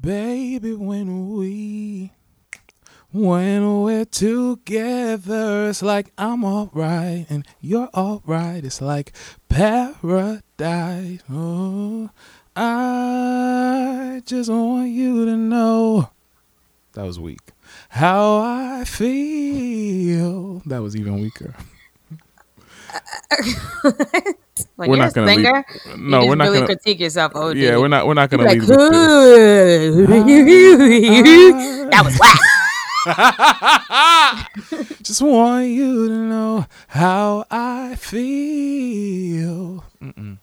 Baby, when we when we're together, it's like I'm alright and you're alright. It's like paradise. Oh, I just want you to know. That was weak. How I feel. That was even weaker. when We're not a gonna leave- singer, No, we're not really gonna- critique yourself. Oh, Yeah, we're not. We're not gonna like, leave. with that was whack. Just want you to know how I feel. Mm-mm.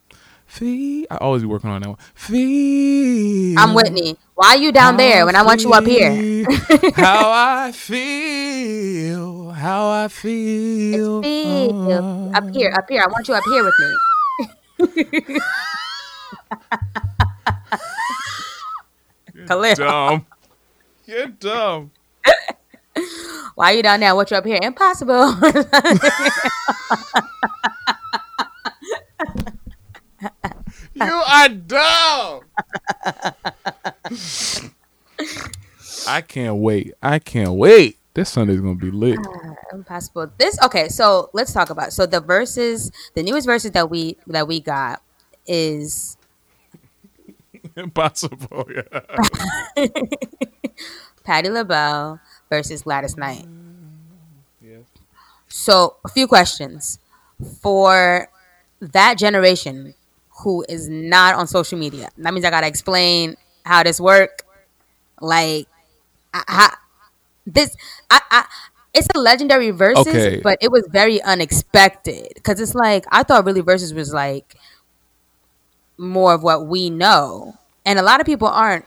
Feel. I always be working on that one. Feel. I'm Whitney. Why are you down there when I want you up here? how I feel. How I feel. Feel. Uh. Up here, up here. I want you up here with me. Khalil. Dumb. You're dumb. Why are you down there? Want you up here. Impossible. You are dumb. I can't wait. I can't wait. This Sunday's gonna be lit. Impossible. This okay. So let's talk about so the verses, the newest verses that we that we got is Impossible. Yeah. Patti LaBelle versus Gladys Knight. So a few questions for that generation who is not on social media. That means I gotta explain how this work. Like, I, I, this, I, I, it's a legendary verses, Okay. but it was very unexpected because it's like I thought really verses was like more of what we know, and a lot of people aren't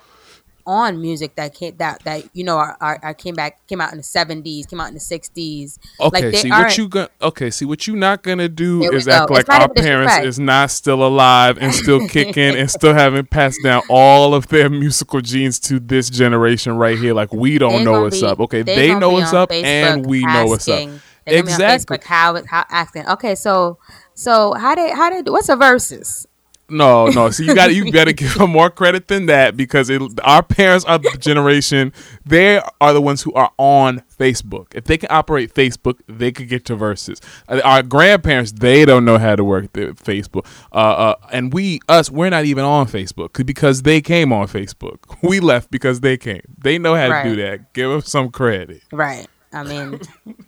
on music that came that that you know are, are, are came back came out in the seventies, came out in the sixties. Okay, they see what you gonna okay, see what you not gonna do is act go. like our parents disrespect. is not still alive and still kicking and still haven't passed down all of their musical genes to this generation right here. Like we don't They know what's be- up. Okay, they they, know what's up and Facebook we know what's up. asking- they gonna be on Exactly. How how asking. Okay, so so how did how did what's the verses? No, no. So you got you better give them more credit than that because it, our parents are the generation. They are the ones who are on Facebook. If they can operate Facebook, they could get to verses. Uh, Our grandparents, they don't know how to work the Facebook. Uh, uh, and we, us, we're not even on Facebook because they came on Facebook. We left because they came. They know how to do that. Give them some credit. Right. I mean,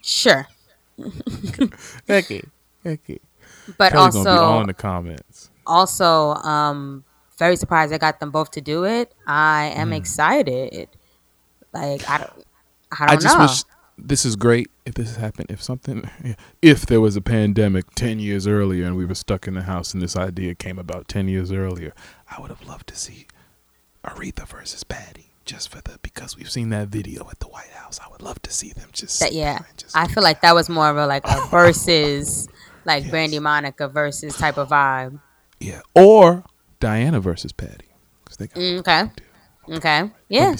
sure, Okay, okay. but Kelly's gonna be also all in the comments. Also um very surprised I got them both to do it. I am excited. Like I don't I. Don't just know. wish this is great if this happened. If something, if there was a pandemic ten years earlier and we were stuck in the house and this idea came about ten years earlier, I would have loved to see Aretha versus Patti just for the because we've seen that video at the White House. I would love to see them just. that, yeah, just I feel like that was more of a like a versus, like Brandy Monica versus type of vibe. Yeah, or Diana versus Patti. 'Cause they got Mm, okay, okay, yeah,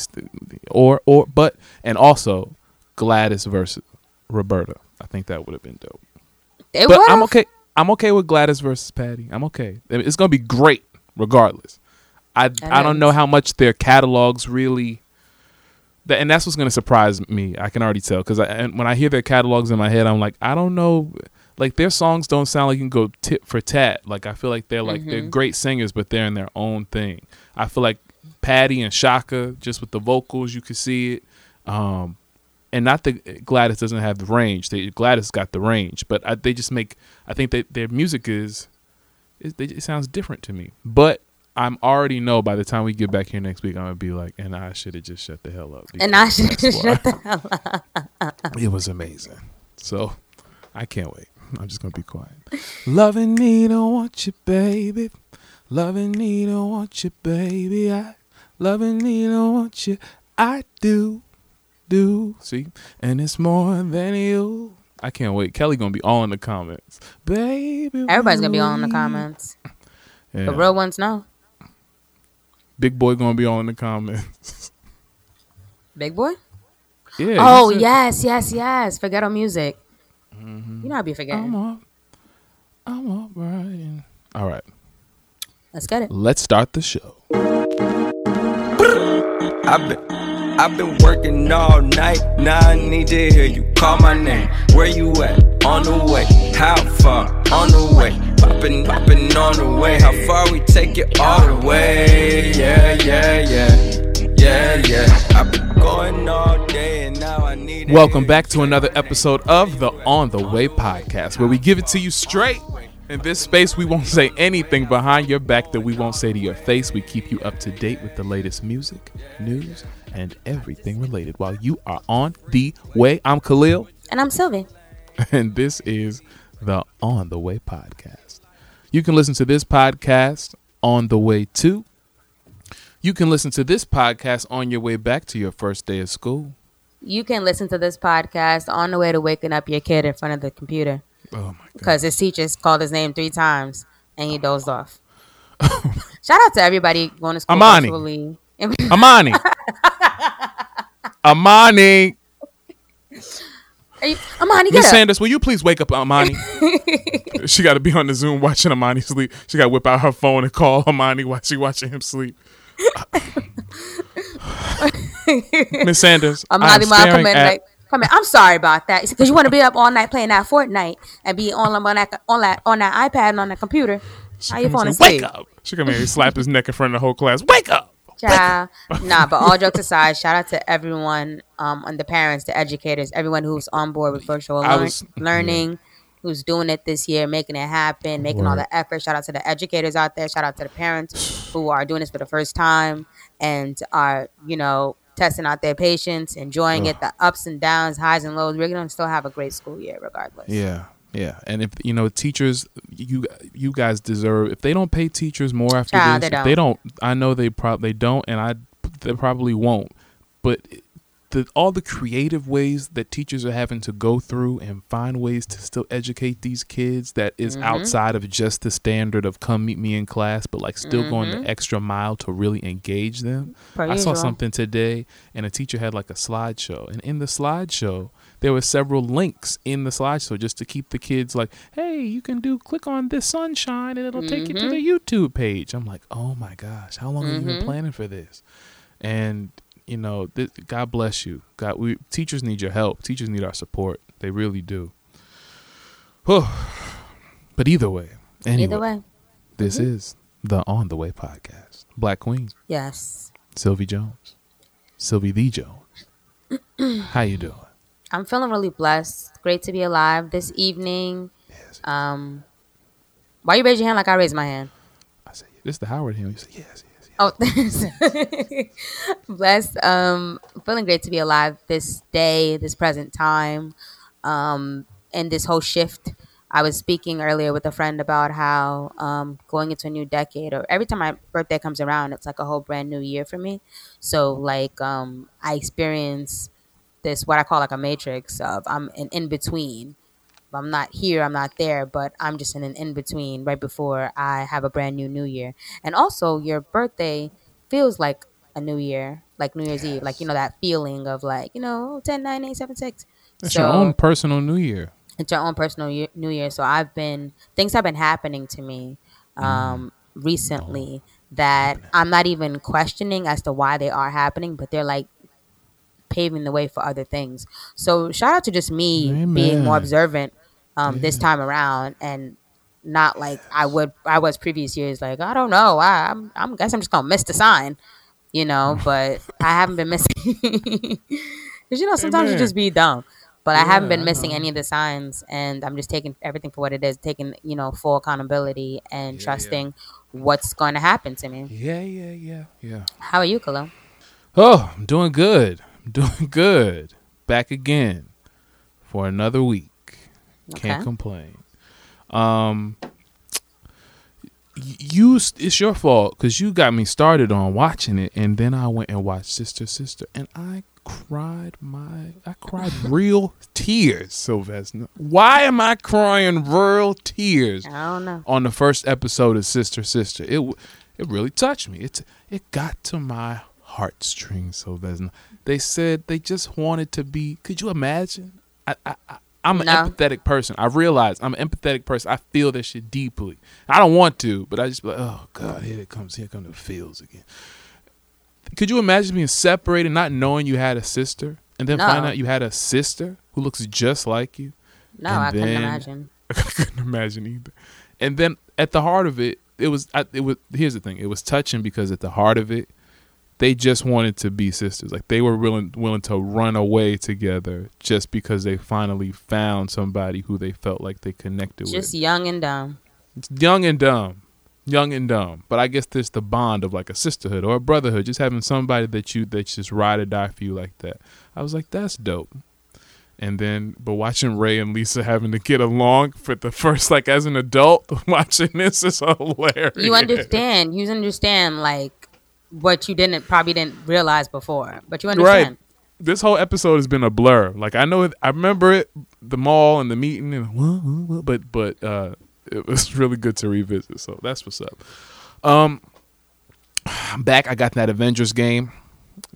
Or or but and also Gladys versus Roberta. I think that would have been dope. it But was. I'm okay. I'm okay with Gladys versus Patti. I'm okay. It's gonna be great regardless. I I don't know how much their catalogs really. That, and that's what's gonna surprise me. I can already tell because I, and when I hear their catalogs in my head, I'm like, I don't know. Like their songs don't sound like you can go tit for tat. Like I feel like they're like they're Mm-hmm. great singers, but they're in their own thing. I feel like Patti and Chaka, just with the vocals, you can see it. Um, and not that Gladys doesn't have the range. They Gladys got the range, but I, they just make. I think that their music is, it, they, it sounds different to me. But I'm already know by the time we get back here next week, I'm gonna be like, and I should have just shut the hell up. and I should have shut the hell up. It was amazing. So I can't wait. I'm just gonna be quiet. Loving me, don't want you, baby. Loving me, don't want you, baby. I loving me, don't want you. I do, do. See, and it's more than you. I can't wait. Kelly gonna be all in the comments, baby. Everybody's gonna be all in the comments. Yeah. The real ones know. Big boy gonna be all in the comments. Big boy. yeah. Oh yes, yes, yes. Forget on music. Mm-hmm. You know I be forgetting. I'm up. I'm up, Brian. All right, Let's get it. let's start the show. I've been, I've been working all night. Now I need to hear you call my name. Where you at? On the way. How far? On the way. Popping, popping on the way. How far we take it all the way? Yeah, yeah, yeah. Yeah, yeah. I've been going all day and now I need to Welcome back to another episode of the On the Way podcast, where we give it to you straight. In this space, we won't say anything behind your back that we won't say to your face. We keep you up to date with the latest music, news, and everything related while you are on the way. I'm Khalil, And I'm Sylvie. and this is the On the Way podcast. You can listen to this podcast on the way to. You can listen to this podcast on your way back to your first day of school. You can listen to this podcast on the way to waking up your kid in front of the computer Oh my god. because his teachers called his name three times and he dozed off. Oh, Shout out to everybody going to school Amani. virtually. Amani. Amani. Hey, Amani, Miss. Sanders, will you please wake up Amani? she got to be on the Zoom watching Amani sleep. She got to whip out her phone and call Amani while she watching him sleep. Miss Sanders, I'm Amani, Ma, staring at, like, come in. I'm sorry about that. Because you want to be up all night playing that Fortnite and be on on that on that on that iPad and on that computer. she How you come in falling asleep? Wake up. She come in and slap his neck in front of the whole class. Wake up. Child. nah, but all jokes aside, shout out to everyone, um, and the parents, the educators, everyone who's on board with virtual I learn- was- learning, who's doing it this year, making it happen, making all the effort. Shout out to the educators out there. Shout out to the parents who are doing this for the first time and are, you know, testing out their patience, enjoying it, the ups and downs, highs and lows. We're gonna still have a great school year regardless. Yeah, yeah. And if you know teachers, you you guys deserve. If they don't pay teachers more after Child, this, they if they don't. I know they probably they don't, and I they probably won't. But the all the creative ways that teachers are having to go through and find ways to still educate these kids that is Mm-hmm. outside of just the standard of come meet me in class, but like still going Mm-hmm. the extra mile to really engage them. Per I saw usual. something today, and a teacher had like a slideshow, and in the slideshow, there were several links in the slideshow just to keep the kids like, "Hey, you can do click on this sunshine, and it'll take you to the YouTube page." I'm like, "Oh my gosh, how long have you been planning for this?" And you know, th- God bless you. God, we teachers need your help. Teachers need our support. They really do. but either way, anyway, Either way, this is the On the Way podcast. Black Queen. yes. Sylvie Jones. Sylvie the Jones. How you doing? I'm feeling really blessed. Great to be alive this evening. Yes. Um, why you raise your hand like I raised my hand? I say, this is the Howard hymn. You yes, yes. Oh, blessed. Um, feeling great to be alive this day, this present time, um, and this whole shift. I was speaking earlier with a friend about how um, going into a new decade, or every time my birthday comes around, it's like a whole brand new year for me. So, like, um, I experience this what I call like a matrix of I'm an in between. I'm not here, I'm not there, but I'm just in an in between right before I have a brand new new year. And also, your birthday feels like a new year, like New Year's Eve, like you know that feeling of like you know 10, 9, 8, 7, 6. It's your own personal New Year. it's your own personal year, New Year. So I've been things have been happening to me um, recently that I'm not even questioning as to why they are happening, but they're like paving the way for other things. So shout out to just me being more observant um, this time around and not like I would I was previous years. Like I don't know, I, I'm I'm guess I'm just gonna miss the sign, you know. But I haven't been missing because you know sometimes you just be dumb. But I haven't been missing any of the signs, and I'm just taking everything for what it is, taking you know full accountability and Yeah, yeah. trusting what's going to happen to me. Yeah, yeah, yeah, yeah. How are you, Khalil? Oh, I'm doing good. I'm doing good. Back again for another week. Can't complain. Um you it's your fault because you got me started on watching it, and then I went and watched Sister Sister, and I cried my I cried real tears, Sylvester. Why am I crying real tears I don't know. on the first episode of Sister Sister? It it really touched me. It's it got to my heartstrings, Sylvester. They said they just wanted to be. Could you imagine? I, I I'm an No. empathetic person. I realize I'm an empathetic person. I feel this shit deeply. I don't want to, but I just be like, oh god, here it comes. Here come the feels again. Could you imagine being separated, not knowing you had a sister, and then No. find out you had a sister who looks just like you? No, And I couldn't imagine. I couldn't imagine either. And then at the heart of it, it was I, it was here's the thing. It was touching because at the heart of it, they just wanted to be sisters. Like they were willing willing to run away together just because they finally found somebody who they felt like they connected Just with. Just young and dumb. Young and dumb. Young and dumb. But I guess there's the bond of like a sisterhood or a brotherhood, just having somebody that you that just ride or die for you like that. I was like, that's dope. And then, but watching Ray and Lisa having to get along for the first, like as an adult, watching this is hilarious. You understand. You understand like what you didn't probably didn't realize before, but you understand. Right. This whole episode has been a blur. Like I know, it, I remember it, the mall and the meeting, and but but uh, it was really good to revisit. So that's what's up. Um, I'm back. I got that Avengers game.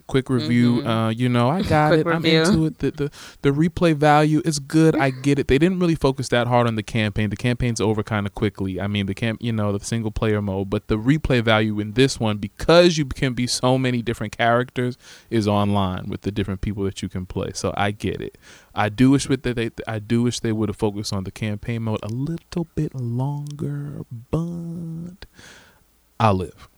Quick review. Uh, you know, I got Mm-hmm. It. review. I'm into it. The, the the replay value is good. I get it. They didn't really focus that hard on the campaign. The campaign's over kind of quickly. I mean, the camp, you know, the single player mode, but the replay value in this one, because you can be so many different characters, is online with the different people that you can play. So I get it. I do wish with that they, I do wish they would have focused on the campaign mode a little bit longer, but I'll live.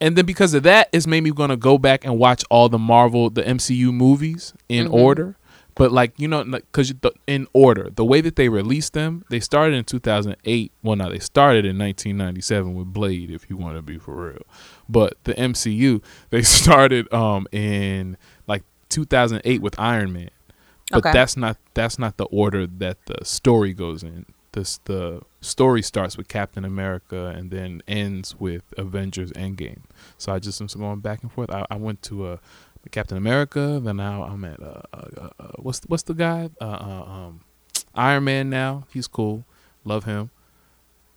And then because of that, it's made me gonna go back and watch all the Marvel, the MCU movies in order. But like you know, because in order, the way that they released them, they started in 2008. Well, no, they started in 1997 with Blade, if you want to be for real. But the MCU, they started um in like 2008 with Iron Man. But Okay. that's not that's not the order that the story goes in. This the story starts with Captain America and then ends with Avengers Endgame. So I just am going back and forth. I, I went to uh, Captain America, then now I'm at uh, uh, uh, what's what's the guy? Uh, uh, um, Iron Man now. He's cool. Love him.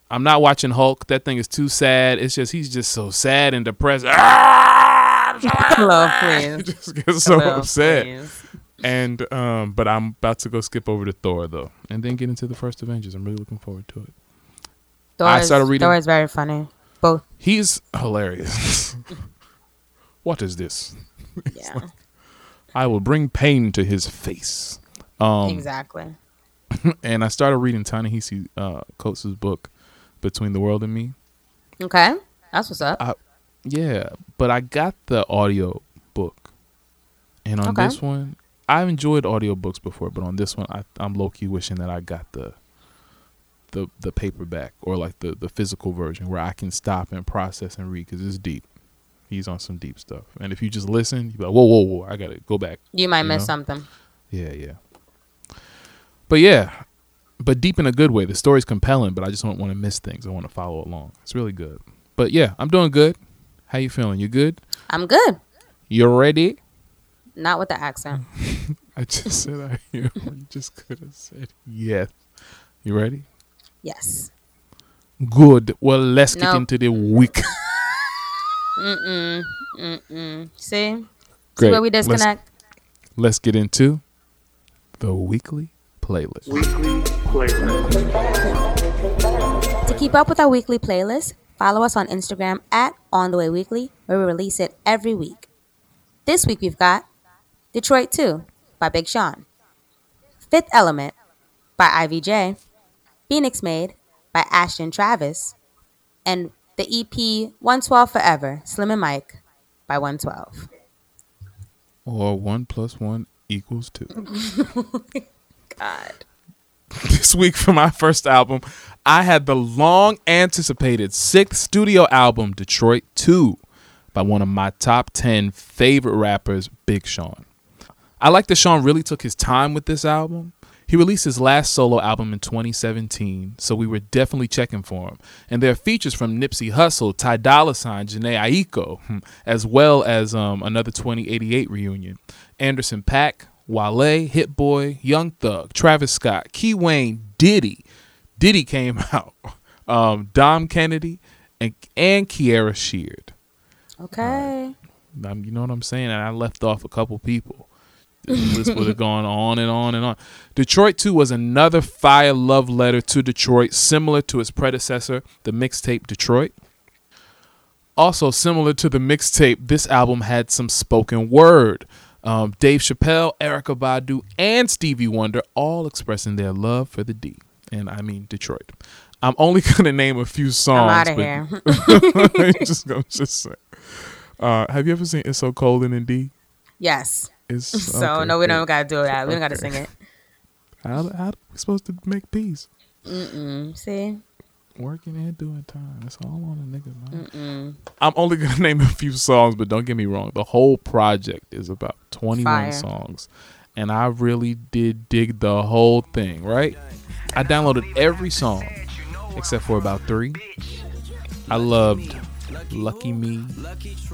I'm not watching Hulk. That thing is too sad. It's just he's just so sad and depressed. Ah! Hello, please. just get so Hello, upset. please. And um, but I'm about to go skip over to Thor though, and then get into the first Avengers. I'm really looking forward to it. Thor I is- started reading- Thor is very funny. Both. He's hilarious. what is this? Yeah. I will bring pain to his face. Um, exactly. and I started reading Ta-Nehisi uh, Coates' book, Between the World and Me. Okay. That's what's up. I, yeah, but I got the audio book, and on Okay. this one, I've enjoyed audiobooks before, but on this one, I, I'm low key wishing that I got the the the paperback or like the the physical version where I can stop and process and read because it's deep. He's on some deep stuff, and if you just listen, you be like, whoa, whoa, whoa, I gotta go back. you might you miss know? something. Yeah, yeah. But yeah, but deep in a good way. The story's compelling, but I just don't want to miss things. I want to follow along. It's really good. But yeah, I'm doing good. How you feeling? You good? I'm good. You ready? Not with the accent. I just said I am. You just could have said yes. You ready? Yes. Good. Well, let's get into the week. Mm-mm. Mm-mm. See? See Great. where we Let's- disconnect? Let's get into the weekly playlist. weekly playlist. To keep up with our weekly playlist, follow us on Instagram at On The Way Weekly, where we release it every week. This week we've got Detroit 2 by Big Sean, Fifth Element by IVJ, Phoenix Made by Ashton Travis, and the EP 112 Forever, Slim and Mike by 112. Or one plus one equals two. God. this week for my first album, I had the long anticipated sixth studio album, Detroit 2, by one of my top 10 favorite rappers, Big Sean. I like that Sean really took his time with this album. He released his last solo album in 2017, so we were definitely checking for him. And there are features from Nipsey Hussle, Ty Dolla Sign, Jhené Aiko, hmm, as well as um, another 2088 reunion. Anderson .Paak, Wale, Hit Boy, Young Thug, Travis Scott, Key Wane, Diddy. Diddy came out. Um, Dom Kennedy and and Kierra Sheard. Okay. Um, you know what I'm saying? And I left off a couple people. This would have gone on and on and on. Detroit 2 was another fire love letter to Detroit, similar to its predecessor, the mixtape Detroit. Also, similar to the mixtape, this album had some spoken word. Um, Dave Chappelle, Erykah Badu, and Stevie Wonder all expressing their love for the D. And I mean Detroit. I'm only going to name a few songs. I'm out of here. just, I'm just saying. Uh, have you ever seen It's So Cold in the D? yes. It's So okay, no, we don't gotta do that. We don't gotta sing it. How, how are we supposed to make peace? Mm-mm. See? Working and doing time. That's all on a nigga, man. I'm only gonna name a few songs, but don't get me wrong. The whole project is about 21 Fire. songs, and I really did dig the whole thing. Right? I downloaded every song except for about three. I loved "Lucky Me"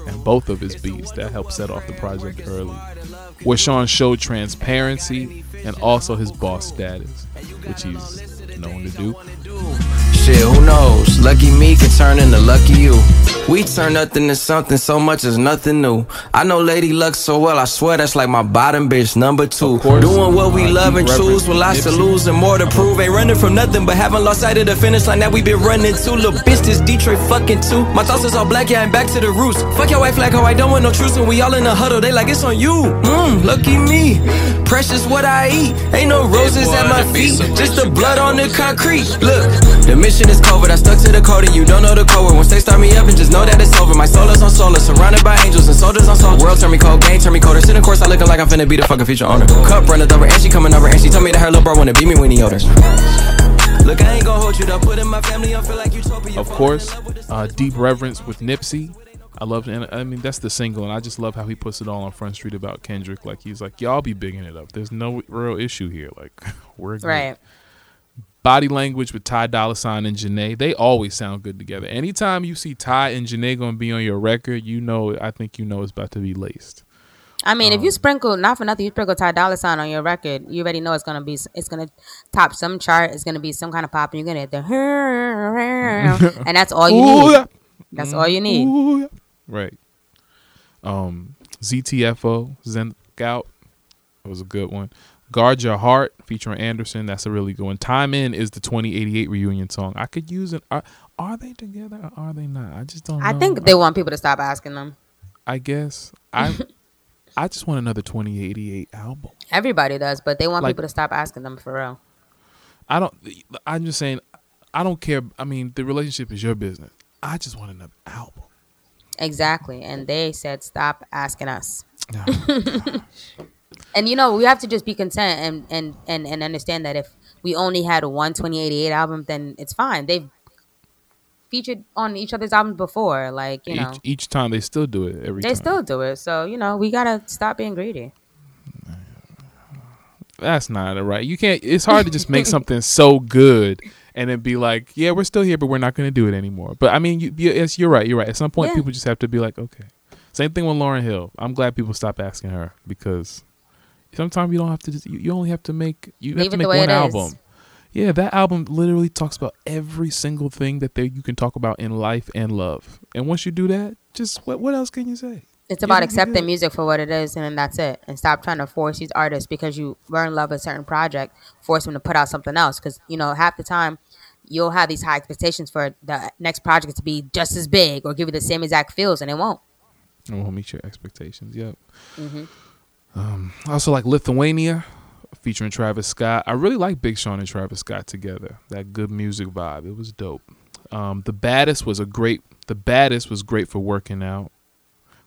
and both of his beats. That helped set off the project early. Where Sean showed transparency and also his boss status, which he's known to do. Shit, who knows? Lucky me could turn into lucky you. We turn nothing to something so much as nothing new. I know Lady Luck so well, I swear that's like my bottom bitch number two. Doing what we love and choose, with lots to lose and more to prove. Ain't running from nothing, but haven't lost sight of the finish line that we been running to. Little bitch, this Detroit fucking too. My thoughts is all black, yeah, I'm back to the roots. Fuck your white flag, how I don't want no truce, and we all in a huddle. They like it's on you. Mmm, lucky me. Precious what I eat. Ain't no roses at my feet, just the blood on the concrete. Look, the mission is covert. I stuck to the code, and you don't know the code word. Once they start me up, and just know that it's over. My soul is on solar, surrounded by angels and soldiers on soldiers. World turn me cold, game turn me colder. Sitting course, I looking like I'm finna be the fucking future owner. Cup running over, and she coming over, and she told me that her little bro wanna beat me when he older. Look, I ain't gonna hold you, though. Putting my family on, feel like utopia. of course, uh, Deep Reverence with Nipsey. I love, and I mean that's the single, and I just love how he puts it all on Front Street about Kendrick. Like he's like, y'all be bigging it up. There's no real issue here. Like we're good. Right. Body language with Ty Dolla Sign and Jhené, they always sound good together. Anytime you see Ty and Jhené gonna be on your record, you know, I think you know it's about to be laced. I mean, Um, if you sprinkle, not for nothing, you sprinkle Ty Dolla Sign on your record, you already know it's gonna be, it's gonna top some chart. It's gonna be some kind of pop, and you're gonna hit the, and that's all you need. Yeah. That's all you need. Ooh. Right. Um, ZTFO, Zen Scout. That was a good one. Guard Your Heart featuring Anderson. That's a really good one. Time In is the 2088 reunion song. I could use it. Are, are they together or are they not? I just don't know. I think they want people to stop asking them. I guess. I I just want another 2088 album. Everybody does, but they want Like- people to stop asking them for real. I don't. I'm just saying. I don't care. I mean, the relationship is your business. I just want another album. Exactly, and they said stop asking us. Nah. And you know, we have to just be content and and and, and understand that if we only had one 2088 album, then it's fine. They've featured on each other's albums before, like you know, each, each time they still do it every they time. still do it. So you know, we gotta stop being greedy. That's not it, right. You can't. It's hard to just make something so good and then be like, "Yeah, we're still here, but we're not going to do it anymore." But I mean, you, you, yes, you're right. You're right. At some point, Yeah. people just have to be like, "Okay." Same thing with Lauryn Hill. I'm glad people stopped asking her because sometimes you don't have to. Just, you, only have to make. You Leave have to make one it is. album. Yeah, that album literally talks about every single thing that there you can talk about in life and love. And once you do that, just what what else can you say? It's about accepting music for what it is, and then that's it. And stop trying to force these artists because you were in love with a certain project, force them to put out something else. Because you know, half the time, you'll have these high expectations for the next project to be just as big or give you the same exact feels, and it won't. It won't meet your expectations. Yep. Mm-hmm. Um, I also like Lithuania, featuring Travis Scott. I really like Big Sean and Travis Scott together. That good music vibe. It was dope. Um, the baddest was a great. The baddest was great for working out.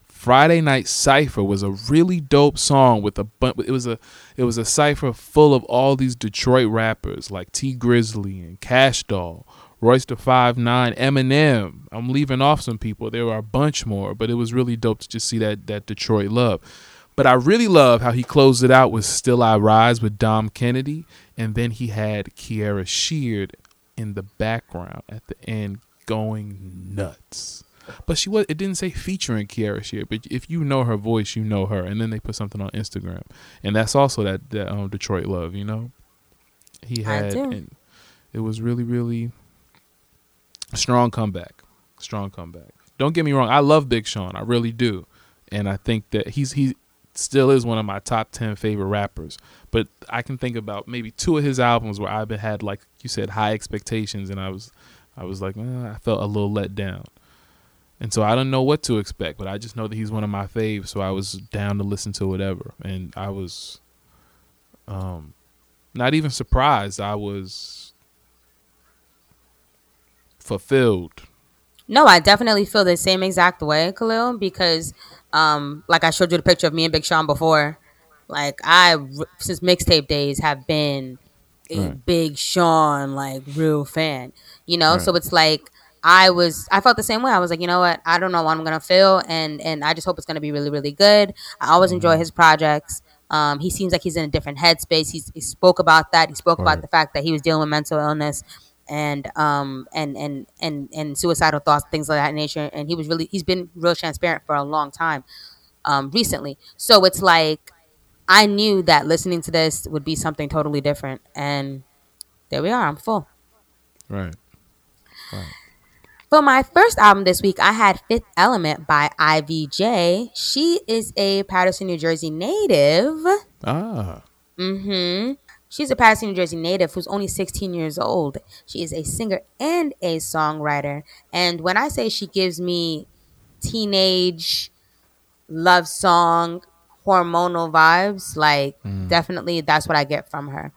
Friday Night Cipher was a really dope song with a bunch. It was a it was a cipher full of all these Detroit rappers like Tee Grizzley and Kash Doll, Royce the Five Nine, Eminem. I'm leaving off some people. There were a bunch more, but it was really dope to just see that that Detroit love. But I really love how he closed it out with "Still I Rise" with Dom Kennedy, and then he had Kierra Sheard in the background at the end going nuts. But she was it didn't say featuring Kierra Sheard, but if you know her voice, you know her. And then they put something on Instagram, and that's also that that um, Detroit love, you know. He I had, do. and it was really really strong comeback, strong comeback. Don't get me wrong, I love Big Sean, I really do, and I think that he's he still is one of my top ten favorite rappers. But I can think about maybe two of his albums where I've had like you said high expectations, and I was I was like eh, I felt a little let down. And so I don't know what to expect, but I just know that he's one of my faves. So I was down to listen to whatever, and I was, um, not even surprised. I was fulfilled. No, I definitely feel the same exact way, Khalil, because um, like I showed you the picture of me and Big Sean before. Like I since mixtape days have been a Right. Big Sean like real fan. You know, Right. so it's like I was I felt the same way. I was like, you know what? I don't know what I'm gonna feel and and I just hope it's gonna be really, really good. I always Mm-hmm. enjoy his projects. Um, he seems like he's in a different headspace. He's, he spoke about that. He spoke Right. about the fact that he was dealing with mental illness and um and and and and suicidal thoughts, things of that nature. And he was really he's been real transparent for a long time um recently. So it's like I knew that listening to this would be something totally different, and there we are. I'm full. Right. For my first album this week, I had Fifth Element by IVJ. She is a Paterson, New Jersey native. Ah. hmm She's a Paterson, New Jersey native who's only 16 years old. She is a singer and a songwriter. And when I say she gives me teenage love song, hormonal vibes, like definitely that's what I get from her.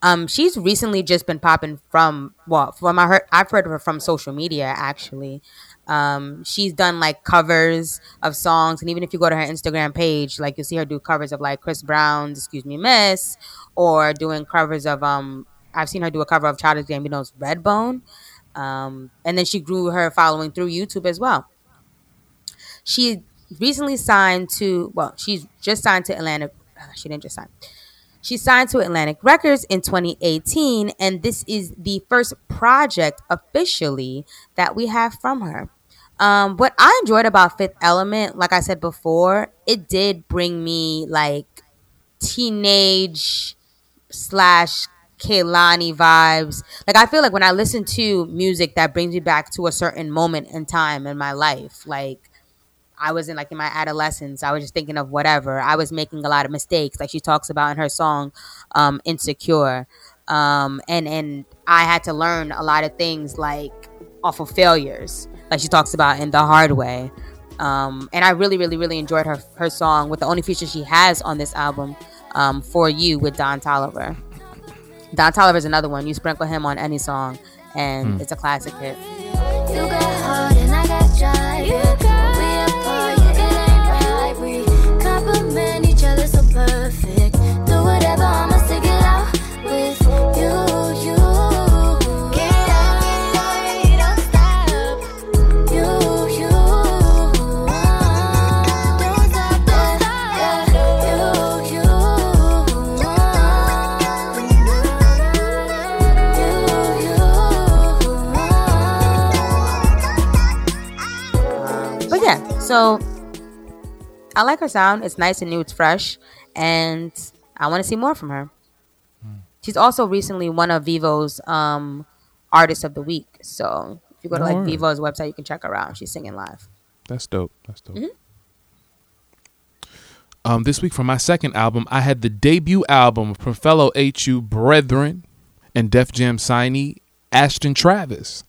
Um, she's recently just been popping from well, from I heard I've heard of her from social media actually. Um, she's done like covers of songs, and even if you go to her Instagram page, like you'll see her do covers of like Chris Brown's "Excuse Me, Miss," or doing covers of um. I've seen her do a cover of Childish Gambino's "Redbone," um, and then she grew her following through YouTube as well. She recently signed to well, she's just signed to Atlantic. uh, She didn't just sign. She signed to Atlantic Records in 2018, and this is the first project officially that we have from her. Um, what I enjoyed about Fifth Element, like I said before, it did bring me like teenage slash Kehlani vibes. Like I feel like when I listen to music that brings me back to a certain moment in time in my life, like I was in like in my adolescence. I was just thinking of whatever. I was making a lot of mistakes, like she talks about in her song um, "Insecure," um, and and I had to learn a lot of things like off of failures, like she talks about in "The Hard Way." Um, and I really, really, really enjoyed her her song with the only feature she has on this album, um, "For You" with Don Toliver. Don Toliver is another one. You sprinkle him on any song, and it's a classic hit. So I like her sound. It's nice and new. It's fresh, and I want to see more from her. She's also recently one of Vevo's um, artists of the week. So if you go to like. Vevo's website, you can check her out. She's singing live. That's dope. That's dope. Um, this week for my second album, I had the debut album from fellow HU brethren and Def Jam signee Ashton Travis.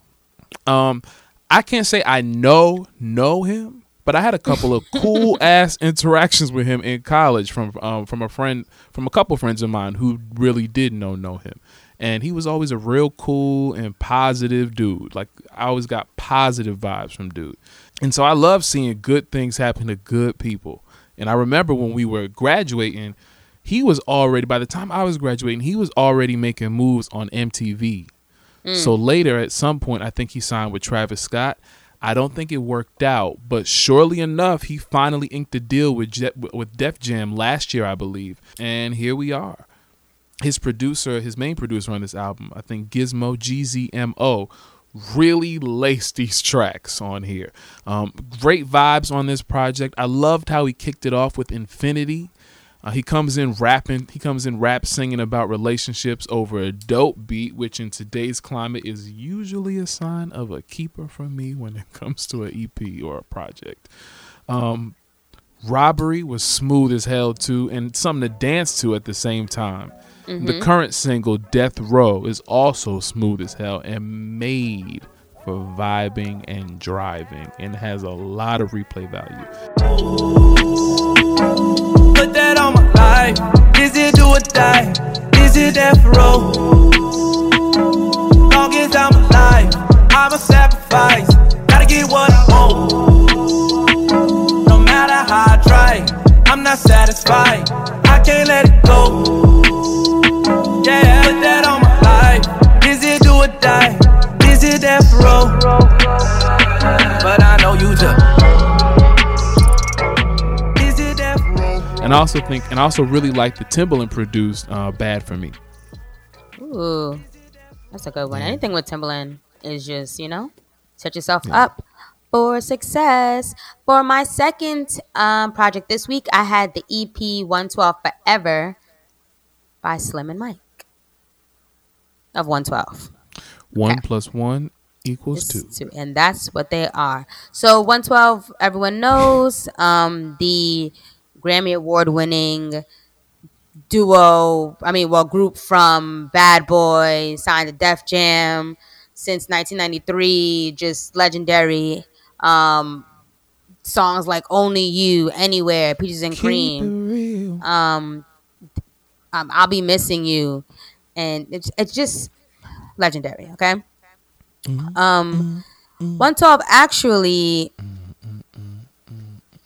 Um, I can't say I know know him, but I had a couple of cool ass interactions with him in college from um, from a friend from a couple friends of mine who really did know know him. And he was always a real cool and positive dude. Like I always got positive vibes from dude. And so I love seeing good things happen to good people. And I remember when we were graduating, he was already by the time I was graduating, he was already making moves on MTV. So later at some point I think he signed with Travis Scott. I don't think it worked out, but surely enough, he finally inked a deal with Jet, with Def Jam last year, I believe, and here we are. His producer, his main producer on this album, I think Gizmo GZMO, really laced these tracks on here. Um, great vibes on this project. I loved how he kicked it off with Infinity. Uh, he comes in rapping. He comes in rap singing about relationships over a dope beat, which in today's climate is usually a sign of a keeper for me when it comes to an EP or a project. Um, Robbery was smooth as hell too, and something to dance to at the same time. The current single Death Row is also smooth as hell and made for vibing and driving, and has a lot of replay value. Put that on my life. Is it do or die? Is it death row? Long as I'm alive, I'm a sacrifice. Gotta get what I want. No matter how I try, I'm not satisfied. I can't let it go. And I also think, and I also really like the Timbaland produced uh, "Bad for Me." Ooh, that's a good one. Anything with Timbaland is just, you know, set yourself up for success. For my second um, project this week, I had the EP 112 Forever by Slim and Mike of 112. One Okay. plus one equals two. Two, and that's what they are. So 112, everyone knows, um, the Grammy Award winning duo, I mean, well, group from Bad Boy, signed to Def Jam since 1993, just legendary. Um, songs like Only You, Anywhere, Peaches and Cream, um, um, I'll Be Missing You, and it's, it's just legendary, okay? Um, 112 actually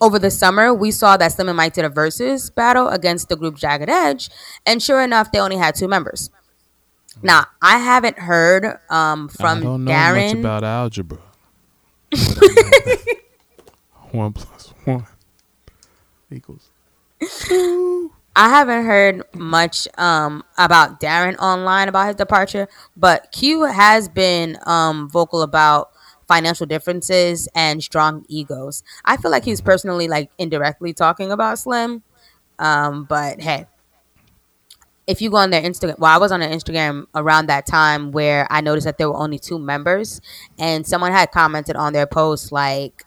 over the summer we saw that Slim and Mike did a versus battle against the group Jagged Edge, and sure enough, they only had two members. Now I haven't heard um, I from don't know Daron. much about algebra. one plus one equals. I haven't heard much um, about Daron online about his departure, but Q has been um, vocal about financial differences and strong egos. I feel like he's personally like indirectly talking about Slim, um, but hey, if you go on their Instagram, well, I was on their Instagram around that time where I noticed that there were only two members, and someone had commented on their post like,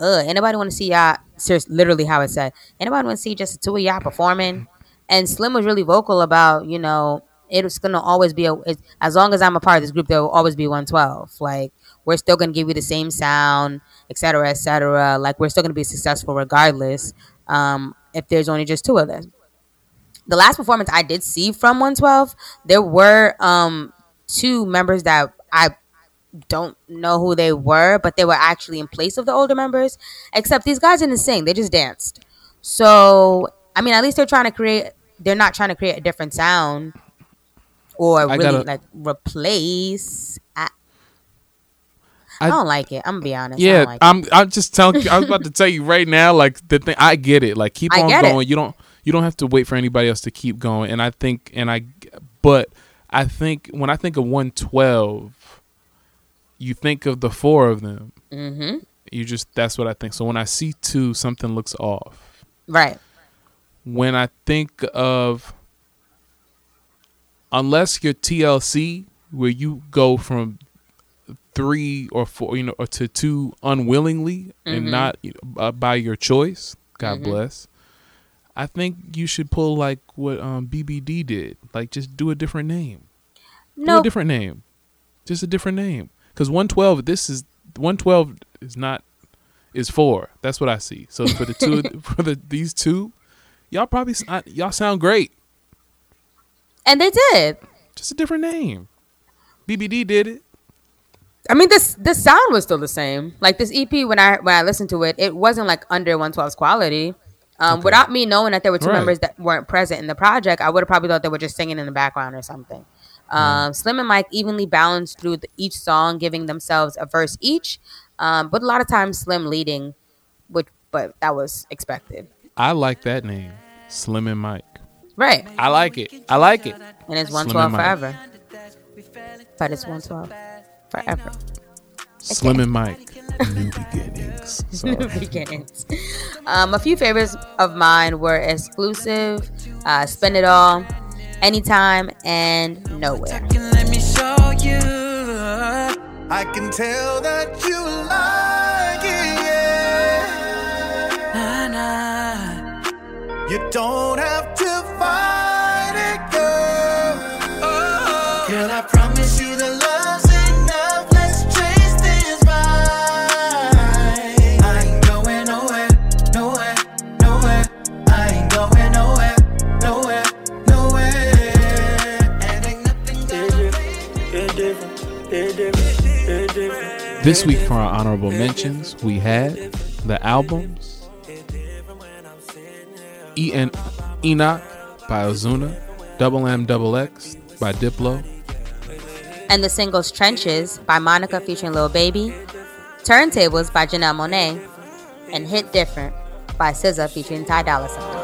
"Ugh, anybody want to see y'all?" Seriously, literally how it said. Anybody want to see just the two of y'all performing? And Slim was really vocal about, you know, it's gonna always be a. It, as long as I'm a part of this group, there will always be 112. Like we're still gonna give you the same sound, et cetera, et cetera. Like we're still gonna be successful regardless. Um, if there's only just two of them the last performance I did see from 112, there were um two members that I don't know who they were, but they were actually in place of the older members. Except these guys didn't sing; they just danced. So I mean, at least they're trying to create. They're not trying to create a different sound or I really gotta- like replace. I, I, don't like it. I'm gonna be honest. I Yeah, don't like. I'm. I'm just telling. you I was about to tell you right now. Like the thing, I get it. Like keep I on get it. going. You don't. You don't have to wait for anybody else to keep going. And I think. And I. But I think when I think of 112, you think of the four of them. Mm-hmm. You just. That's what I think. So when I see two, something looks off. Right. When I think of. Unless you're TLC, where you go from three or four, you know, or to two unwillingly and not you know, uh, by your choice. God bless. I think you should pull like what um, BBD did. Like, just do a different name. Do a No. different name. Just a different name. Because 112, this is 112 is not is four. That's what I see. So for the two for the these two, y'all probably y'all sound great. And they did. Just a different name. BBD did it. I mean, this the sound was still the same. Like this EP, when I when I listened to it, it wasn't like under 112's quality. Um, Without me knowing that there were two Right. members that weren't present in the project, I would have probably thought they were just singing in the background or something. Um, Slim and Mike evenly balanced through the, each song, giving themselves a verse each. Um, but a lot of times Slim leading, which but that was expected. I like that name, Slim and Mike. Right. I like it. I like it. And it's 112 and forever. But it's 112 forever. Slim and Mike. New beginnings. Sorry. beginnings. Um, a few favorites of mine were exclusive, uh, spend it all, anytime, and nowhere. Let me show you. I can tell that you like it. Yeah. Nah, nah. You don't have to fight This week for our honorable mentions, we had the albums En- ENOC by Ozuna, Double M Double X by Diplo, And the singles Trenches by Monica featuring Lil Baby, Turntables by Janelle Monáe, and Hit Different by SZA featuring Ty Dolla Sign.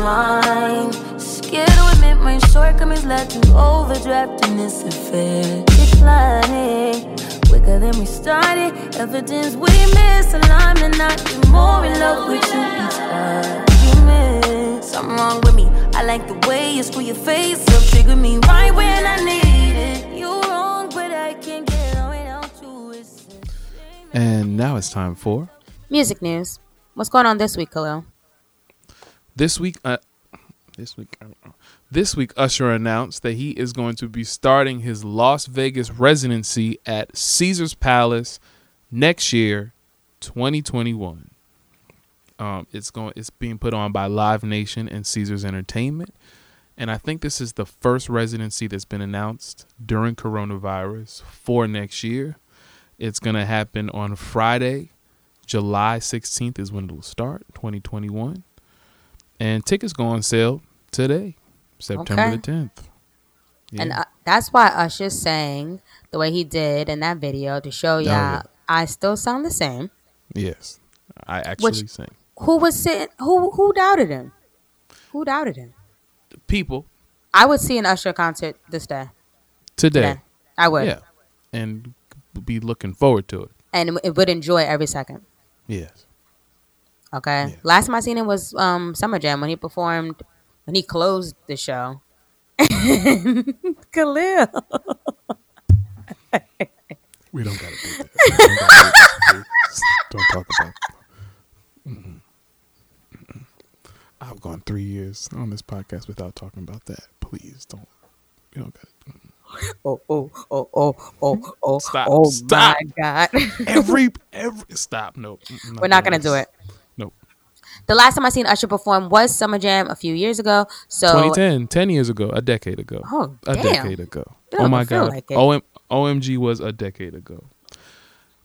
Wasn't. Scared to admit my shortcomings led to overdraft in this affair. Declining quicker than we started. Evidence we miss alignment, not be more in love with you each argument. Something wrong with me. I like the way you screw your face up, trigger me right when I need it. You wrong, but I can't get on without you. It's and now it's time for Music news. What's going on this week, Kahlil? This week. Uh, this week. This week, Usher announced that he is going to be starting his Las Vegas residency at Caesar's Palace next year, 2021. Um, it's going. It's being put on by Live Nation and Caesars Entertainment, and I think this is the first residency that's been announced during coronavirus for next year. It's going to happen on Friday, July 16th is when it'll start, 2021. And tickets go on sale today, September Okay. the 10th. Yeah. And uh, that's why Usher sang the way he did in that video to show y'all yeah. I still sound the same. yes, I actually Which- sing. Who was sitting? Who who doubted him? Who doubted him? People I would see an Usher concert this day. today. Yeah, I would, Yeah. And be looking forward to it. and it would enjoy every second. Yes. Okay. Yeah. Last time I seen him was um Summer Jam when he performed when he closed the show. Kahlil. We don't got to do that. Don't, do that. Please, don't talk about Mm-mm. Mm-mm. I've gone three years on this podcast without talking about that. Please don't. We don't got to. Oh oh oh oh oh oh Stop, oh stop. my god. Every, every, stop. No. mm, We're not doing gonna do this. it. The last time I seen Usher perform was Summer Jam a few years ago. So 2010, 10 years ago, a decade ago. Oh, a damn. decade ago. Oh my god. like. OM, OMG was a decade ago.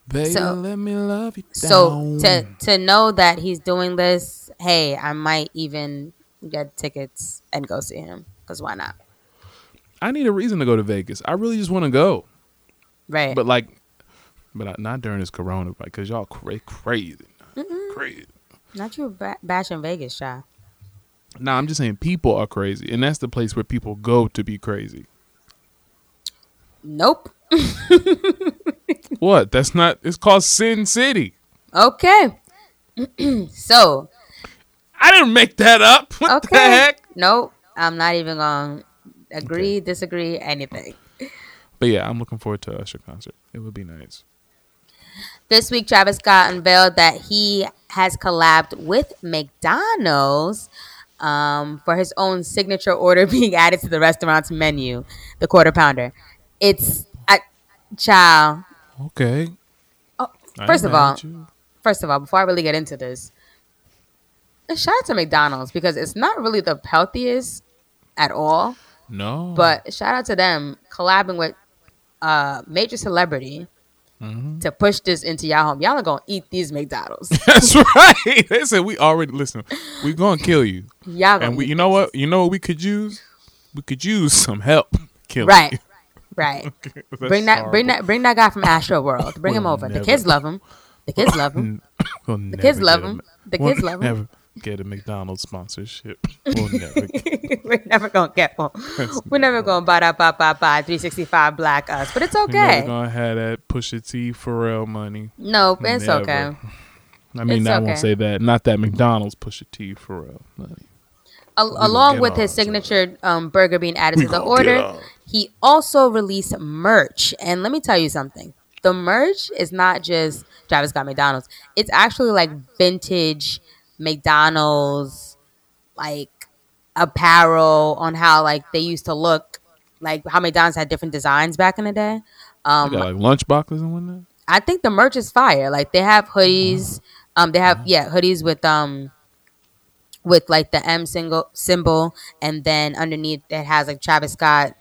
Baby, So- let me love you so to to know that he's doing this, hey, I might even get tickets and go see him because why not? I need a reason to go to Vegas. I really just want to go. Right. But like but not during this corona because y'all cra- crazy. Mm-hmm. Crazy. Not you ba- bashing Vegas, child. Nah, I'm just saying people are crazy. And that's the place where people go to be crazy. Nope. What? That's not it's called Sin City. Okay. so I didn't make that up. What the okay. heck? Nope. I'm not even gonna agree, disagree, anything. But yeah, I'm looking forward to Usher concert. It would be nice. This week, Travis Scott unveiled that he has collabed with McDonald's um, for his own signature order being added to the restaurant's menu, the quarter pounder. It's a child. Okay. Oh, first of all, first of all, before I really get into this, a shout out to McDonald's because it's not really the healthiest at all. No. But shout out to them collabing with a major celebrity Mm-hmm. to push this into y'all home. Y'all are gonna eat these McDonald's. That's right. They said we already listen. We gonna kill you. Y'all gonna And we, you know what? You know what we could use? We could use some help. Kill Right. you. Right. That's bring that bring that bring that guy from Astroworld. Bring him We'll over. The kids love him. The kids love him. We'll The kids love him. Mc- The we'll kids love him. Get a McDonald's sponsorship. We'll never. Get, We're never gonna get one. We're never gonna buy that ba ba ba 365 black us, but it's okay. We're never gonna have that Pusha T Pharrell money. Nope, it's Never. okay. I mean, It's I okay. won't say that. Not that McDonald's Pusha T Pharrell money. Gonna along with his signature um, burger being added We to the order, he also released merch. And let me tell you something: the merch is not just Travis Scott McDonald's; it's actually like vintage McDonald's, like apparel on how like they used to look, like how McDonald's had different designs back in the day. Um, got like lunch boxes and whatnot. I think the merch is fire. Like they have hoodies. Um, they have yeah hoodies with um with like the M single symbol, and then underneath it has like Travis Scott,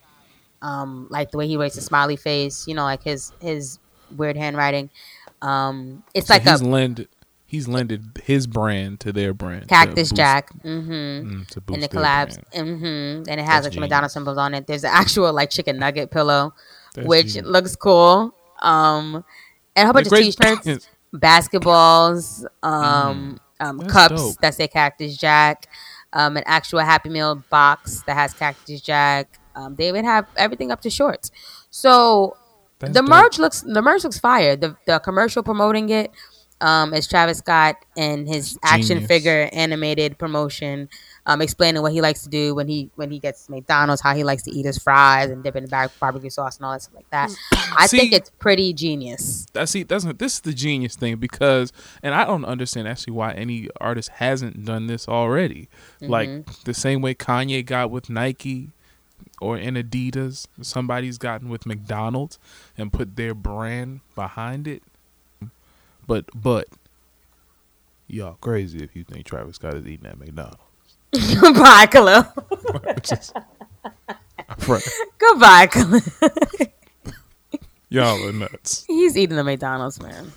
um, like the way he writes a smiley face. You know, like his his weird handwriting. Um, it's So like he's a lended. He's lended his brand to their brand. Cactus boost- Jack. Mm-hmm. mm, to boost and it collabs. Mm-hmm. And it has That's like genius. McDonald's symbols on it. There's an actual like chicken nugget pillow, That's which genius. looks cool. Um, and a whole bunch of t-shirts, basketballs, um, um, Mm. That's cups dope. that say Cactus Jack, um, an actual Happy Meal box that has Cactus Jack. Um, they even have everything up to shorts. So That's the dope. merch looks the merch looks fire. The the commercial promoting it um, is Travis Scott and his action figure animated promotion, um, explaining what he likes to do when he when he gets to McDonald's, how he likes to eat his fries and dip in the barbecue sauce and all that stuff like that. I think it's pretty genius. That's see, that's this is the genius thing because, and I don't understand actually why any artist hasn't done this already. Like the same way Kanye got with Nike or in Adidas, somebody's gotten with McDonald's and put their brand behind it. But but y'all crazy if you think Travis Scott is eating at McDonald's. Goodbye, Kahlil. Just- Right. Goodbye, Kahlil. Y'all are nuts. He's eating the McDonald's, man.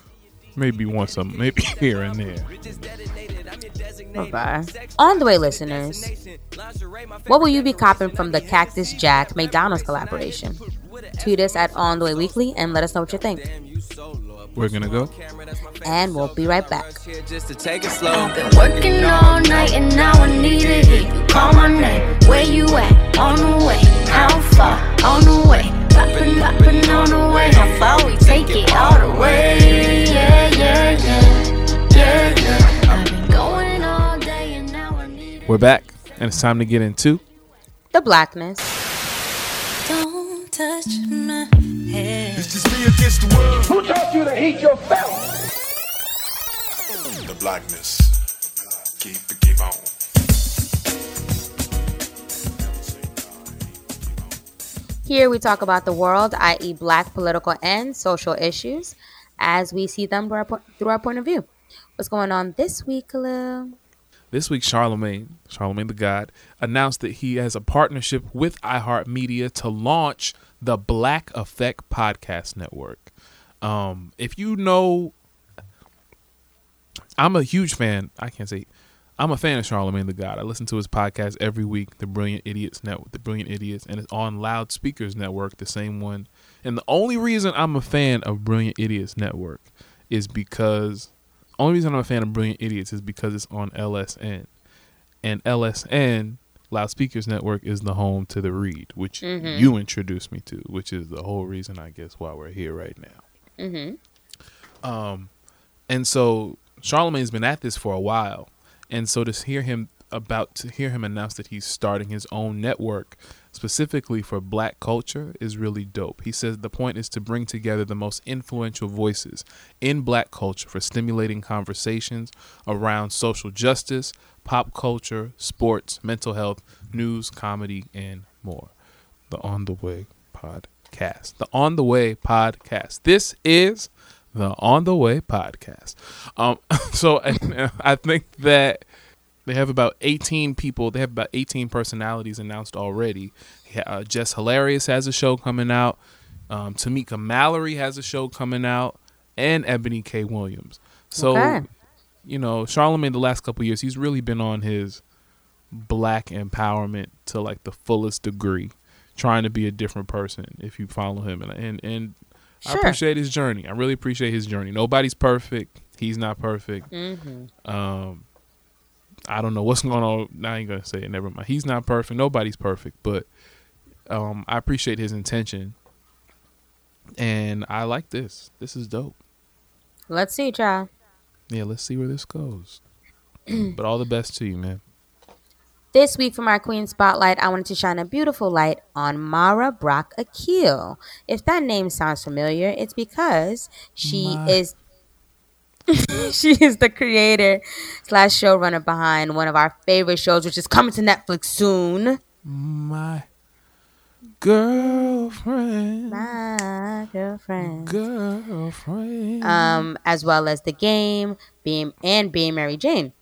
Maybe once a maybe here and there. Bye-bye. On the way, listeners, what will you be copping from the Cactus Jack McDonald's collaboration? Tweet us at On the Way Weekly and let us know what you think. We're gonna go. And we'll be right back. Just to take it slow. Been working all night and now I need to hear you call my name. Where you at? On the way. How far? On the way. Poppin', poppin' on the way. How far we take it all the way? Yeah, yeah, yeah. Yeah, yeah. I've been going all day and now I need We're back, and it's time to get into The blackness. Don't touch my hair. Who taught you to heat your felt? the blackness. Keep it, keep on. Here we talk about the world, i.e., black political and social issues, as we see them through our, through our point of view. What's going on this week, Kahlil? This week, Charlemagne, Charlemagne the God, announced that he has a partnership with iHeartMedia to launch the Black Effect Podcast Network. Um, if you know, I'm a huge fan. I can't say I'm a fan of Charlemagne the God. I listen to his podcast every week, the Brilliant Idiots Network, the Brilliant Idiots, and it's on Loudspeakers Network, the same one. And the only reason I'm a fan of Brilliant Idiots Network is because only reason I'm a fan of Brilliant Idiots is because it's on LSN. And LSN, Loudspeakers Network, is the home to the read, which you introduced me to, which is the whole reason I guess why we're here right now. Mm-hmm. Um, and so Charlemagne's been at this for a while, and so to hear him about to hear him announce that he's starting his own network specifically for black culture is really dope. He says the point is to bring together the most influential voices in black culture for stimulating conversations around social justice, pop culture, sports, mental health, news, comedy, and more. The On the Way podcast. The On the Way podcast. This is the On the Way podcast. Um, so I, I think that they have about 18 people. They have about 18 personalities announced already. Uh, Jess Hilarious has a show coming out. Um, Tamika Mallory has a show coming out, and Eboni K. Williams. So, Okay. you know, Charlemagne the last couple years, he's really been on his black empowerment to like the fullest degree, trying to be a different person. If you follow him, and and and I appreciate his journey. I really appreciate his journey. Nobody's perfect. He's not perfect. Mm-hmm. Um, I don't know what's going on. Now I ain't gonna say it. Never mind. He's not perfect. Nobody's perfect, but um, I appreciate his intention, and I like this. This is dope. Let's see, child. Yeah, let's see where this goes. but all the best to you, man. This week from our Queen Spotlight, I wanted to shine a beautiful light on Mara Brock Akil. If that name sounds familiar, it's because she is she is the creator slash showrunner behind one of our favorite shows, which is coming to Netflix soon. My girlfriend, My girlfriend. girlfriend. um, as well as the game, being and being Mary Jane.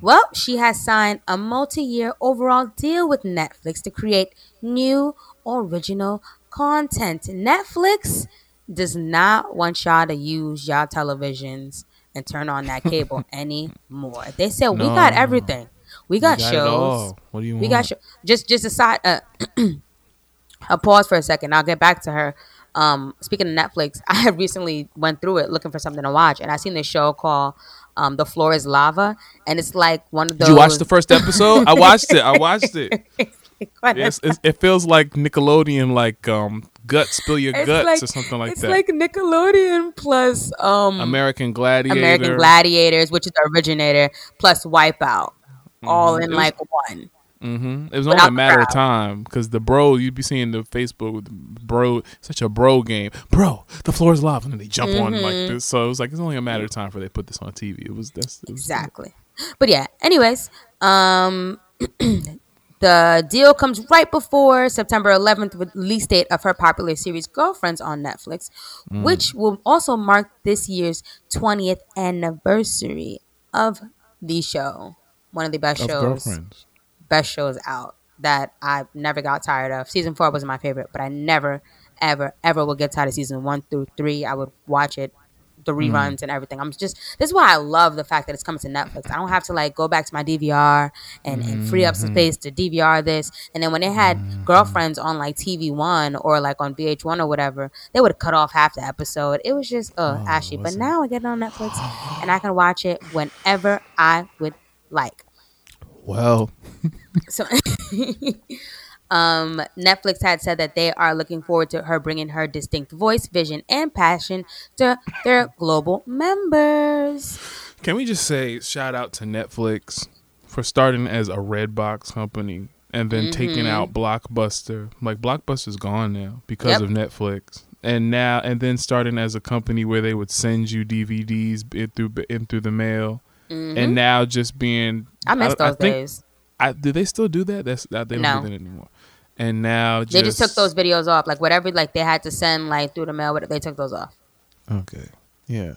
Well, she has signed a multi-year overall deal with Netflix to create new original content. Netflix does not want y'all to use y'all televisions and turn on that cable anymore. They said we got everything. We got, You it shows. What do you want? We got show- just just aside. Uh, a pause for a second. I'll get back to her. Um, speaking of Netflix, I had recently went through it looking for something to watch, and I seen this show called um, "The Floor Is Lava," and it's like one of those. Did you watch the first episode? I watched it. I watched it. Yes, it, it feels like Nickelodeon, like um, guts, spill your It's guts like- or something like it's that. It's like Nickelodeon plus um, American Gladiator. American Gladiators, which is the originator, plus Wipeout, all in was- like one. Mm-hmm. It was only a matter of time because the bro, you'd be seeing the Facebook with bro, such a bro game. Bro, the floor is lava, and then they jump on like Mm-hmm. this. So it was like it's only a matter of time before they put this on TV. It was that's it was- Exactly. But yeah, anyways, um the deal comes right before September 11th with release date of her popular series Girlfriends on Netflix, Mm. which will also mark this year's 20th anniversary of the show. One of the best of shows best shows out that I never got tired of. Season four wasn't my favorite, but I never, ever, ever will get tired of season one through three. I would watch it, the mm-hmm. reruns and everything. I'm just this is why I love the fact that it's coming to Netflix. I don't have to like go back to my DVR and, and free up some mm-hmm. space to DVR this. And then when they had mm-hmm. girlfriends on like TV one or like on VH1 or whatever, they would cut off half the episode. It was just uh oh, ashy. But now I get it on Netflix and I can watch it whenever I would like. Well, So, um, Netflix had said that they are looking forward to her bringing her distinct voice, vision, and passion to their global members. can we just say shout out to Netflix for starting as a red box company and then taking mm-hmm. out Blockbuster. Like Blockbuster's gone now because Yep. of Netflix. And now and then starting as a company where they would send you DVDs in through in through the mail. And mm-hmm. now just being I miss those think- days. I, do they still do that? That's uh, they don't No. do that anymore. And now just, They just took those videos off, like whatever, like they had to send like through the mail. But they took those off. Okay, yeah,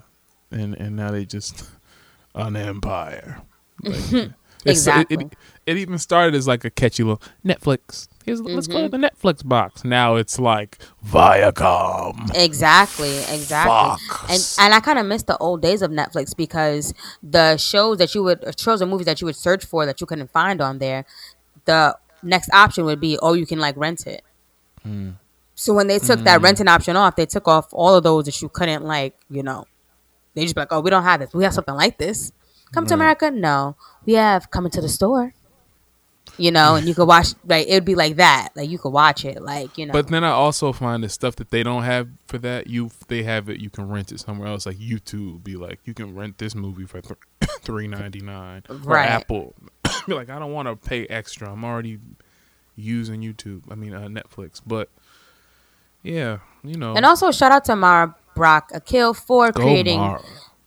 and and now they just an empire. Like, it's- Exactly. It, it, it even started as like a catchy little Netflix. Here's, Let's go to Mm-hmm. the Netflix box. Now it's like Viacom. Exactly, exactly. Fox. And and I kind of miss the old days of Netflix because the shows that you would shows or movies that you would search for that you couldn't find on there, the next option would be oh you can like rent it. Hmm. So when they took that renting option off, they took off all of those that you couldn't like you know. They just be like oh we don't have this. We have something like this. Come to America? No, we have coming to the store. You know, and you could watch like it would be like that. Like you could watch it, like you know. But then I also find the stuff that they don't have for that. You they have it. You can rent it somewhere else. Like YouTube, be like you can rent this movie for th- three ninety nine. Right. Apple, like I don't want to pay extra. I'm already using YouTube. I mean uh, Netflix. But yeah, you know. And also shout out to Mara Brock Akil for Go creating Mara.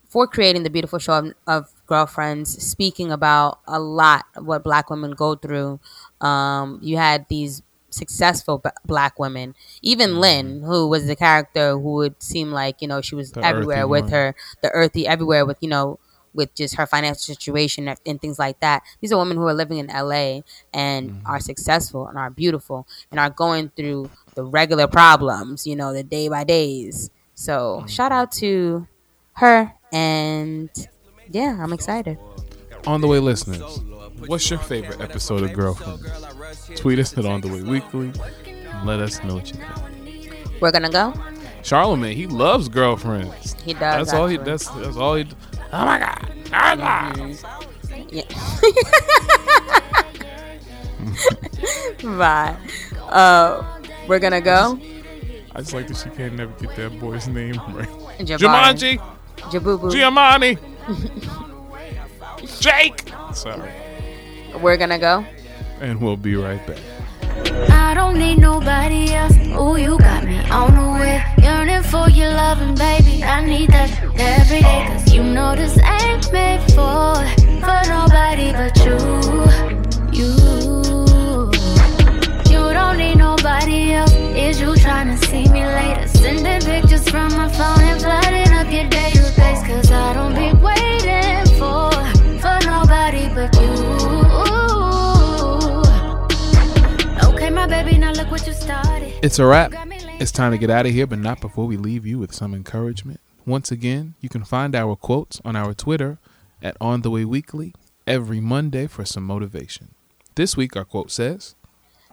for creating the beautiful show of, of girlfriends, speaking about a lot of what black women go through. Um, you had these successful b- black women, even Lynn, who was the character who would seem like you know she was The everywhere with one. her, the earthy everywhere with you know with just her financial situation and- things like that. These are women who are living in LA and mm-hmm. are successful and are beautiful and are going through the regular problems, you know, the day by days. So mm-hmm. shout out to her and yeah, I'm excited. On the way, listeners, what's your favorite episode of Girlfriend? Tweet us at On the Way Weekly. And let us know what you think. We're gonna go. Charlemagne, he loves girlfriends. He does. That's all he. That's that's all he. Oh my god! Oh my God. Yeah. Bye. Uh, we're gonna go. I just like that she can't never get that boy's name right. Jabari. Jumanji, Jabubu. Giamatti, Jake. Sorry, We're gonna go. and we'll be right back. I don't need nobody else. Ooh, you got me on the way. Yearning for your loving, baby. I need that every day. Cause you know this ain't made for, for nobody but you. You. You don't need nobody else. Is you trying to see me later? Sending pictures from my phone and flooding up your database. Cause I don't be waiting for, for nobody but you. Okay, my baby, now look what you started. It's a wrap. It's time to get out of here, but not before we leave you with some encouragement. Once again, you can find our quotes on our Twitter at On the Way Weekly every Monday for some motivation. This week, our quote says,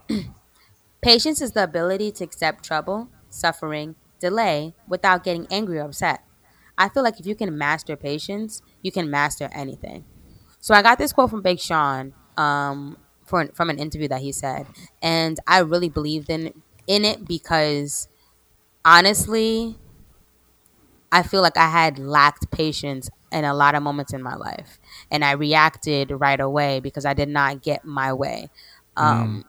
Patience is the ability to accept trouble, suffering, delay without getting angry or upset. I feel like if you can master patience, you can master anything. So I got this quote from Big Sean um, for, from an interview that he said, and I really believed in in it because honestly, I feel like I had lacked patience in a lot of moments in my life, and I reacted right away because I did not get my way. Um,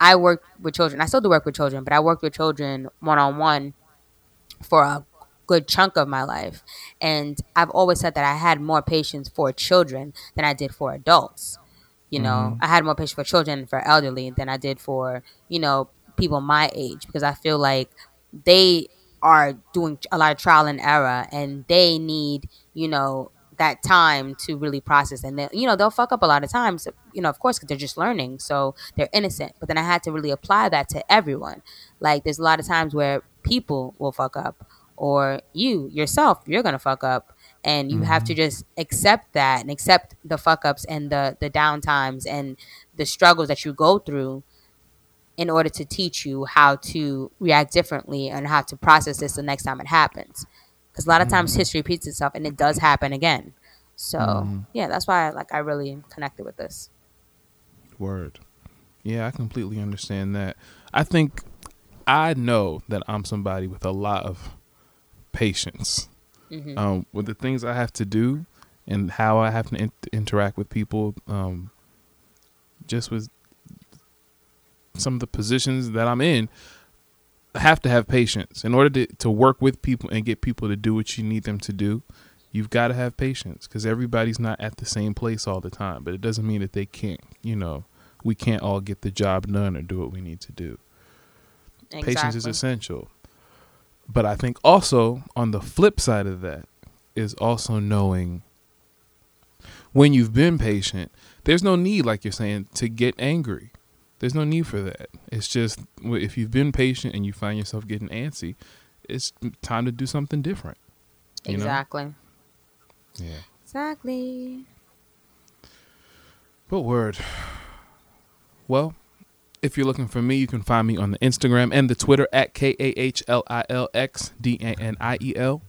I worked with children. I still do work with children, but I worked with children one on one for a good chunk of my life. And I've always said that I had more patience for children than I did for adults. You know, I had more patience for children and for elderly than I did for, you know, people my age because I feel like they are doing a lot of trial and error and they need, you know, that time to really process and they, you know they'll fuck up a lot of times you know of course because they're just learning so they're innocent but then i had to really apply that to everyone. Like there's a lot of times where people will fuck up or you yourself you're gonna fuck up and you have to mm-hmm. just accept that and accept the fuck ups and the the down times and the struggles that you go through in order to teach you how to react differently and how to process this the next time it happens because a lot of times history repeats itself and it does happen again so yeah that's why like i really connected with this Word. Yeah, I completely understand that. I think I know that I'm somebody with a lot of patience um, with the things I have to do and how I have to in- interact with people. Um, just with some of the positions that I'm in, I have to have patience in order to, to work with people and get people to do what you need them to do. You've got to have patience because everybody's not at the same place all the time, but it doesn't mean that they can't, you know, we can't all get the job done or do what we need to do. Patience is essential. But I think also on the flip side of that is also knowing when you've been patient, there's no need, like you're saying, to get angry. There's no need for that. It's just if you've been patient and you find yourself getting antsy, it's time to do something different. you know? exactly Yeah. exactly But word. Well, if you're looking for me, you can find me on the Instagram and the Twitter at K A H L I L X D A N I E L.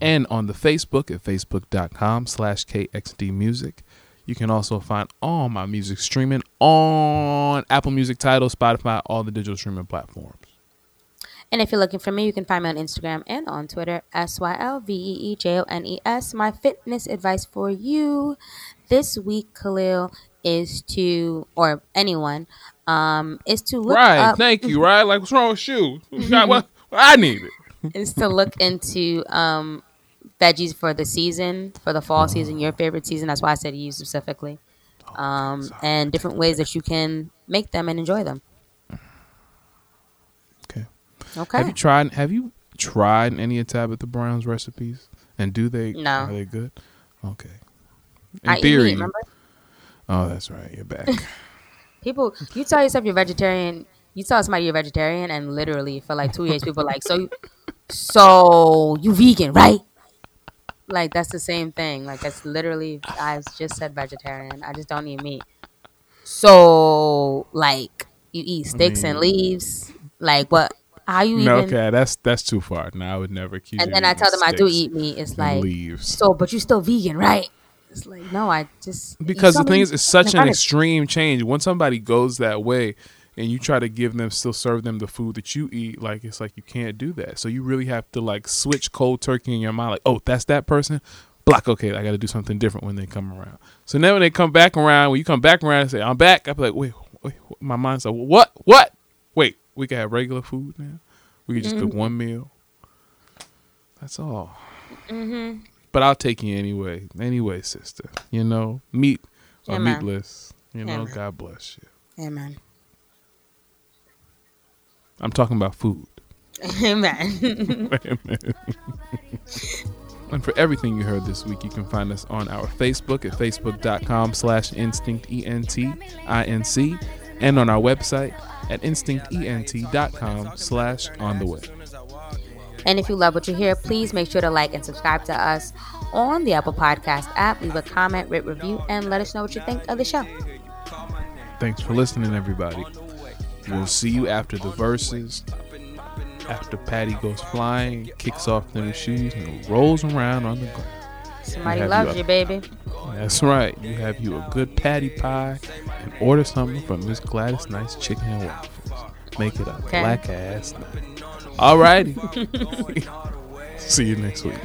And on the Facebook at facebook.com slash KXD Music. You can also find all my music streaming on Apple Music Tidal, Spotify, all the digital streaming platforms. And if you're looking for me, you can find me on Instagram and on Twitter, S Y L V E E J O N E S. My fitness advice for you this week, Kahlil, is to, or anyone, um, is to look right. up, Thank you. Right. Like, what's wrong with you? What? I need it. is to look into um, veggies for the season, for the fall season, your favorite season. That's why I said you specifically. Um, and different ways that you can make them and enjoy them. Okay. Okay. Have you tried? Have you tried any of Tabitha Brown's recipes? And do they? No. Are they good? Okay. In I eat meat, theory. remember? oh, that's right. You're back. People, you tell yourself you're vegetarian. You tell somebody you're vegetarian, and literally for like two years, people are like, so, so you vegan, right? Like that's the same thing. Like that's literally. I just said vegetarian. I just don't eat meat. So like you eat sticks and mean- leaves. Like what? How you no, even? okay, that's that's too far. No, I would never accuse And then I tell them I do eat meat. It's like leaves. so, but you still vegan, right? It's like no, I just because the thing is it's such an extreme change when somebody goes that way and you try to give them still serve them the food that you eat like it's like you can't do that so you really have to like switch cold turkey in your mind like oh that's that person block okay i gotta do something different when they come around so now when they come back around when you come back around and say i'm back i'm like wait, wait my mind's like what what wait we can have regular food now we can just cook Mm-hmm. one meal that's all but I'll take you anyway. Anyway, sister. You know, meat or Yeah, meatless. You Yeah, know, man. God bless you. Amen. I'm talking about food. Amen. And for everything you heard this week, you can find us on our Facebook at facebook.com slash instinct E-N-T-I-N-C and on our website at instinctent.com slash on the way. And if you love what you hear, please make sure to like and subscribe to us on the Apple Podcast app. Leave a comment, rate, review, and let us know what you think of the show. Thanks for listening, everybody. We'll see you after the verses. After Patti goes flying, kicks off them shoes, and rolls around on the ground. Somebody have loves you you, baby. That's right. You have you a good Patti pie and order something from Miss Gladys Knight's Chicken and Waffles. Make it a Okay. black ass night. Alrighty. See you next week.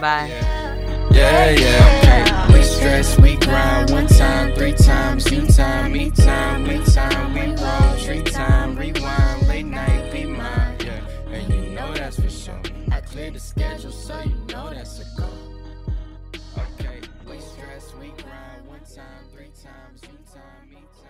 Bye. Yeah, yeah, okay. We stress, we grind one time, three times, you time, me time, we time, we roll, tree time, rewind, late night, be mine, yeah. And you know that's for sure. I clear the schedule, so you know that's a go. Okay, we stress, we grind one time, three times, you time, me time.